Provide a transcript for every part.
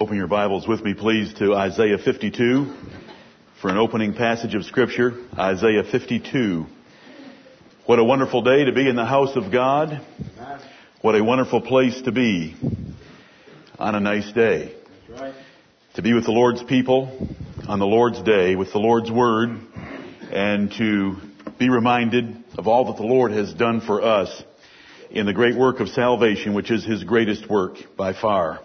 Open your Bibles with me, please, to Isaiah 52 for an opening passage of Scripture. Isaiah 52. What a wonderful day to be in the house of God. What a wonderful place to be on a nice day. To be with the Lord's people on the Lord's day with the Lord's Word and to be reminded of all that the Lord has done for us in the great work of salvation, which is His greatest work by far.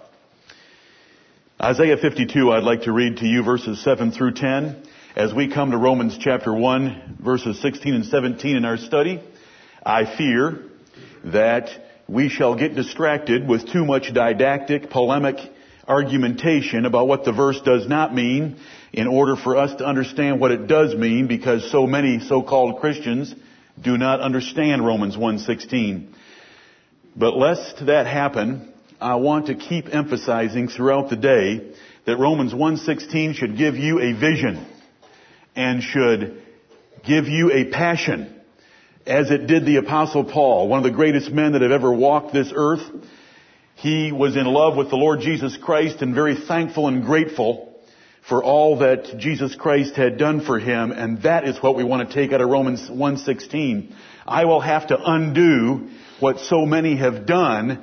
Isaiah 52, I'd like to read to you verses 7 through 10 as we come to Romans chapter 1 verses 16 and 17 in our study. I fear that we shall get distracted with too much didactic, polemic argumentation about what the verse does not mean in order for us to understand what it does mean because so many so-called Christians do not understand Romans 1:16. But lest that happen, I want to keep emphasizing throughout the day that Romans 1:16 should give you a vision and should give you a passion as it did the apostle Paul, one of the greatest men that have ever walked this earth. He was in love with the Lord Jesus Christ and very thankful and grateful for all that Jesus Christ had done for him, and that is what we want to take out of Romans 1:16. I will have to undo what so many have done,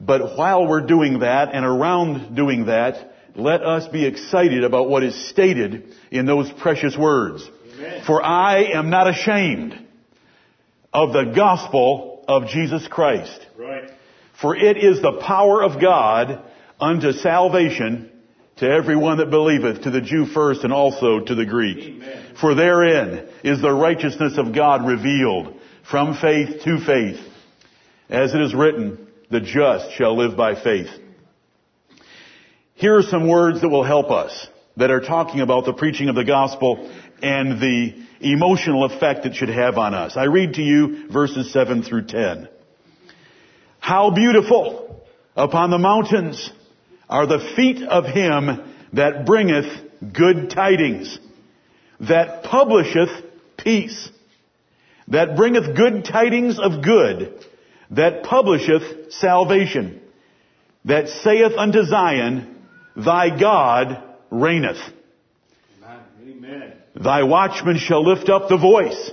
but while we're doing that and around doing that, let us be excited about what is stated in those precious words. Amen. For I am not ashamed of the gospel of Jesus Christ. Right. For it is the power of God unto salvation to everyone that believeth, to the Jew first and also to the Greek. Amen. For therein is the righteousness of God revealed from faith to faith. As it is written, the just shall live by faith. Here are some words that will help us that are talking about the preaching of the gospel and the emotional effect it should have on us. I read to you verses 7 through 10. How beautiful upon the mountains are the feet of him that bringeth good tidings, that publisheth peace, that bringeth good tidings of good, that publisheth salvation, that saith unto Zion, Thy God reigneth. Amen. Thy watchmen shall lift up the voice.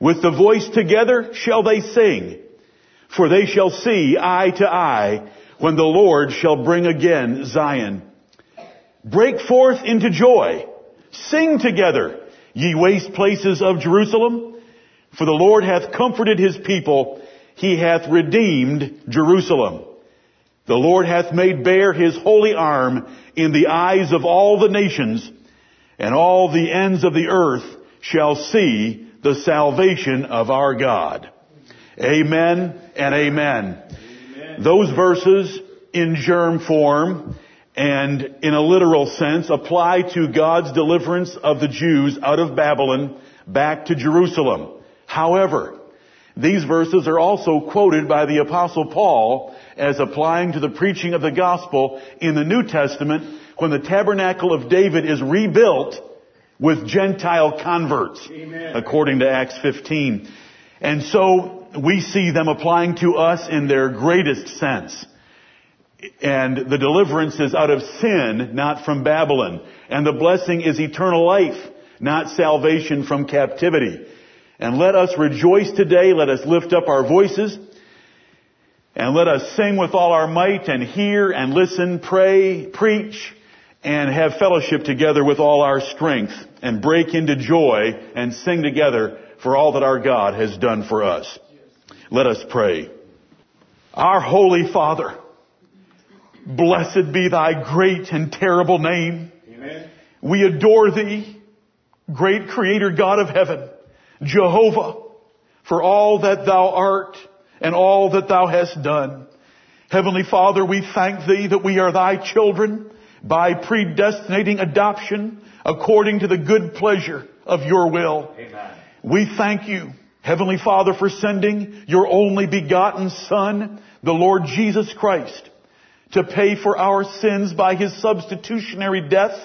With the voice together shall they sing. For they shall see eye to eye when the Lord shall bring again Zion. Break forth into joy. Sing together, ye waste places of Jerusalem. For the Lord hath comforted his people. He hath redeemed Jerusalem. The Lord hath made bare his holy arm in the eyes of all the nations, and all the ends of the earth shall see the salvation of our God. Amen and amen. Amen. Those verses in germ form and in a literal sense apply to God's deliverance of the Jews out of Babylon back to Jerusalem. However, these verses are also quoted by the apostle Paul as applying to the preaching of the gospel in the New Testament when the tabernacle of David is rebuilt with Gentile converts, Amen. according to Acts 15. And so we see them applying to us in their greatest sense. And the deliverance is out of sin, not from Babylon. And the blessing is eternal life, not salvation from captivity. And let us rejoice today. Let us lift up our voices. And let us sing with all our might and hear and listen, pray, preach, and have fellowship together with all our strength and break into joy and sing together for all that our God has done for us. Let us pray. Our Holy Father, blessed be thy great and terrible name. Amen. We adore thee, great creator God of heaven, Jehovah, for all that thou art and all that thou hast done. Heavenly Father, we thank thee that we are thy children by predestinating adoption according to the good pleasure of your will. Amen. We thank you, Heavenly Father, for sending your only begotten Son, the Lord Jesus Christ, to pay for our sins by his substitutionary death,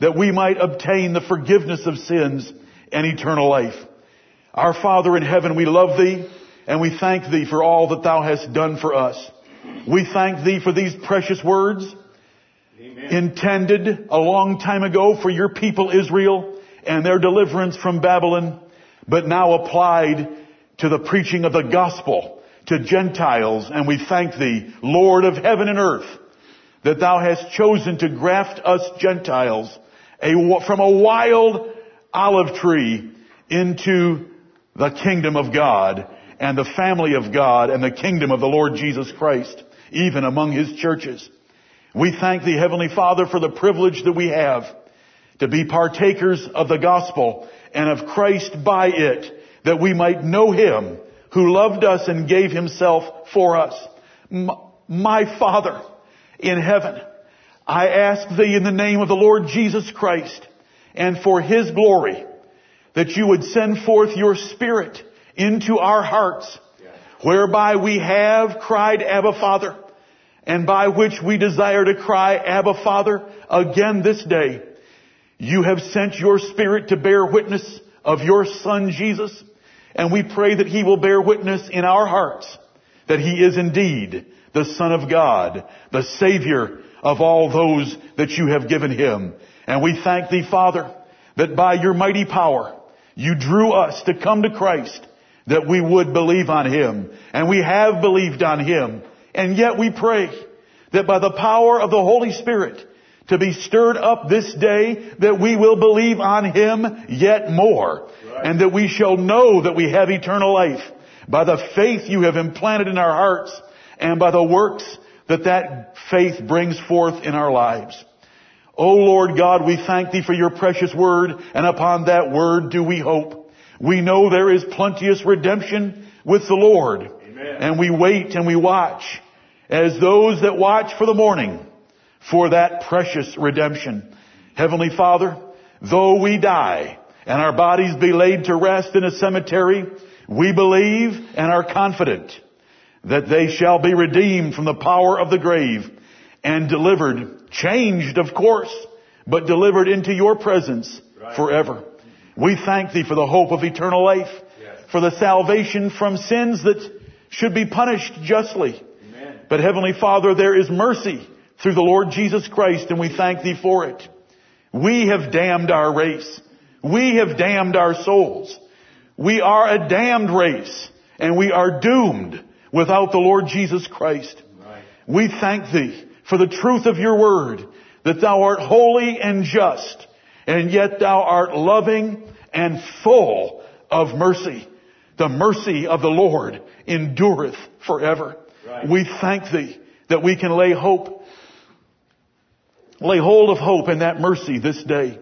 that we might obtain the forgiveness of sins and eternal life. Our Father in heaven, we love thee, and we thank thee for all that thou hast done for us. We thank thee for these precious words intended a long time ago for your people Israel and their deliverance from Babylon, but now applied to the preaching of the gospel to Gentiles. And we thank thee, Lord of heaven and earth, that thou hast chosen to graft us Gentiles a, from a wild olive tree into the kingdom of God and the family of God and the kingdom of the Lord Jesus Christ, even among his churches. We thank the Heavenly Father, for the privilege that we have to be partakers of the gospel and of Christ by it, that we might know him who loved us and gave himself for us. My Father in heaven, I ask thee in the name of the Lord Jesus Christ and for his glory that you would send forth your spirit into our hearts whereby we have cried Abba Father and by which we desire to cry Abba Father again this day. You have sent your spirit to bear witness of your son Jesus and we pray that he will bear witness in our hearts that he is indeed the son of God, the savior of all those that you have given him. And we thank thee, Father, that by your mighty power, you drew us to come to Christ, that we would believe on him. And we have believed on him. And yet we pray that by the power of the Holy Spirit, to be stirred up this day that we will believe on Him yet more. Right. And that we shall know that we have eternal life by the faith you have implanted in our hearts and by the works that that faith brings forth in our lives. O Lord God, we thank Thee for Your precious word, and upon that word do we hope. We know there is plenteous redemption with the Lord. Amen. And we wait and we watch as those that watch for the morning for that precious redemption. Heavenly Father, though we die and our bodies be laid to rest in a cemetery, we believe and are confident that they shall be redeemed from the power of the grave and delivered, changed of course, but delivered into your presence forever. We thank thee for the hope of eternal life, for the salvation from sins that should be punished justly. Amen. But Heavenly Father, there is mercy through the Lord Jesus Christ and we thank thee for it. We have damned our race. We have damned our souls. We are a damned race and we are doomed without the Lord Jesus Christ. Right. We thank thee for the truth of your word, that thou art holy and just, and yet thou art loving and full of mercy. The mercy of the Lord endureth forever. Right. We thank thee that we can lay hope, lay hold of hope in that mercy this day.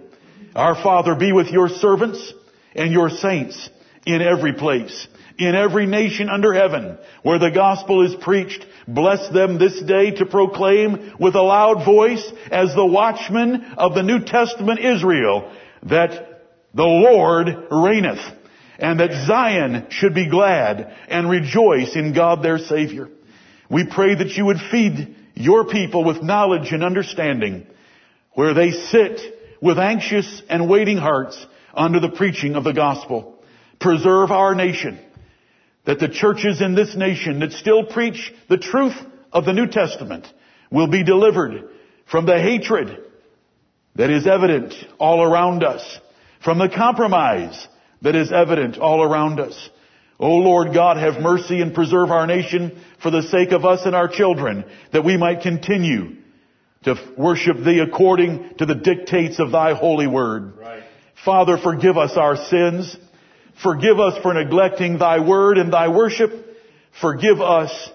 Our Father be with your servants and your saints in every place in every nation under heaven where the gospel is preached. Bless them this day to proclaim with a loud voice as the watchmen of the New Testament Israel that the Lord reigneth and that Zion should be glad and rejoice in God their Savior. We pray that you would feed your people with knowledge and understanding where they sit with anxious and waiting hearts under the preaching of the gospel. Preserve our nation that the churches in this nation that still preach the truth of the New Testament will be delivered from the hatred that is evident all around us, from the compromise that is evident all around us. O Lord God, have mercy and preserve our nation for the sake of us and our children, that we might continue to worship Thee according to the dictates of Thy holy word. Right. Father, forgive us our sins. Forgive us for neglecting thy word and thy worship. Forgive us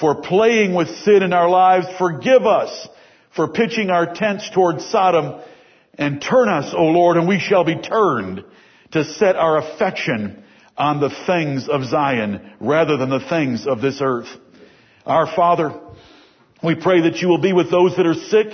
for playing with sin in our lives. Forgive us for pitching our tents towards Sodom. And turn us, O Lord, and we shall be turned to set our affection on the things of Zion rather than the things of this earth. Our Father, we pray that you will be with those that are sick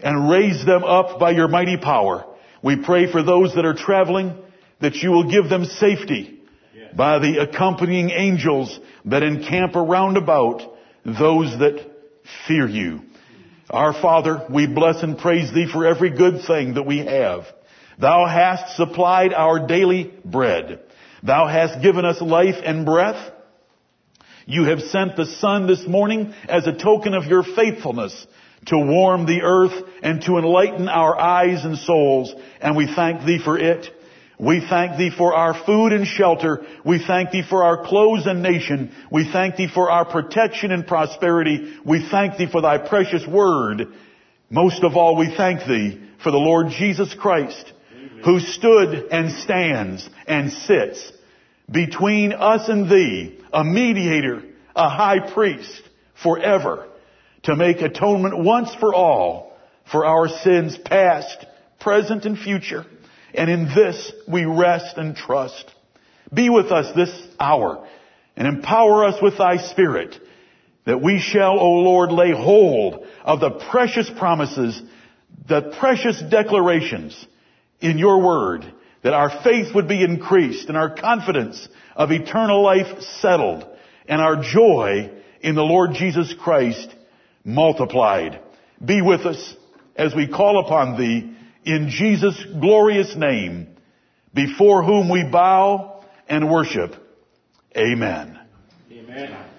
and raise them up by your mighty power. We pray for those that are traveling that you will give them safety yes. by the accompanying angels that encamp around about those that fear you. Our Father, we bless and praise Thee for every good thing that we have. Thou hast supplied our daily bread. Thou hast given us life and breath. You have sent the sun this morning as a token of your faithfulness to warm the earth and to enlighten our eyes and souls, and we thank thee for it. We thank thee for our food and shelter. We thank thee for our clothes and nation. We thank thee for our protection and prosperity. We thank thee for thy precious word. Most of all, we thank thee for the Lord Jesus Christ, who stood and stands and sits between us and thee, a mediator, a high priest forever to make atonement once for all for our sins past, present, and future. And in this we rest and trust. Be with us this hour and empower us with thy spirit that we shall, O Lord, lay hold of the precious promises, the precious declarations in your word, that our faith would be increased and our confidence of eternal life settled and our joy in the Lord Jesus Christ multiplied. Be with us as we call upon thee in Jesus' glorious name, before whom we bow and worship. Amen. Amen.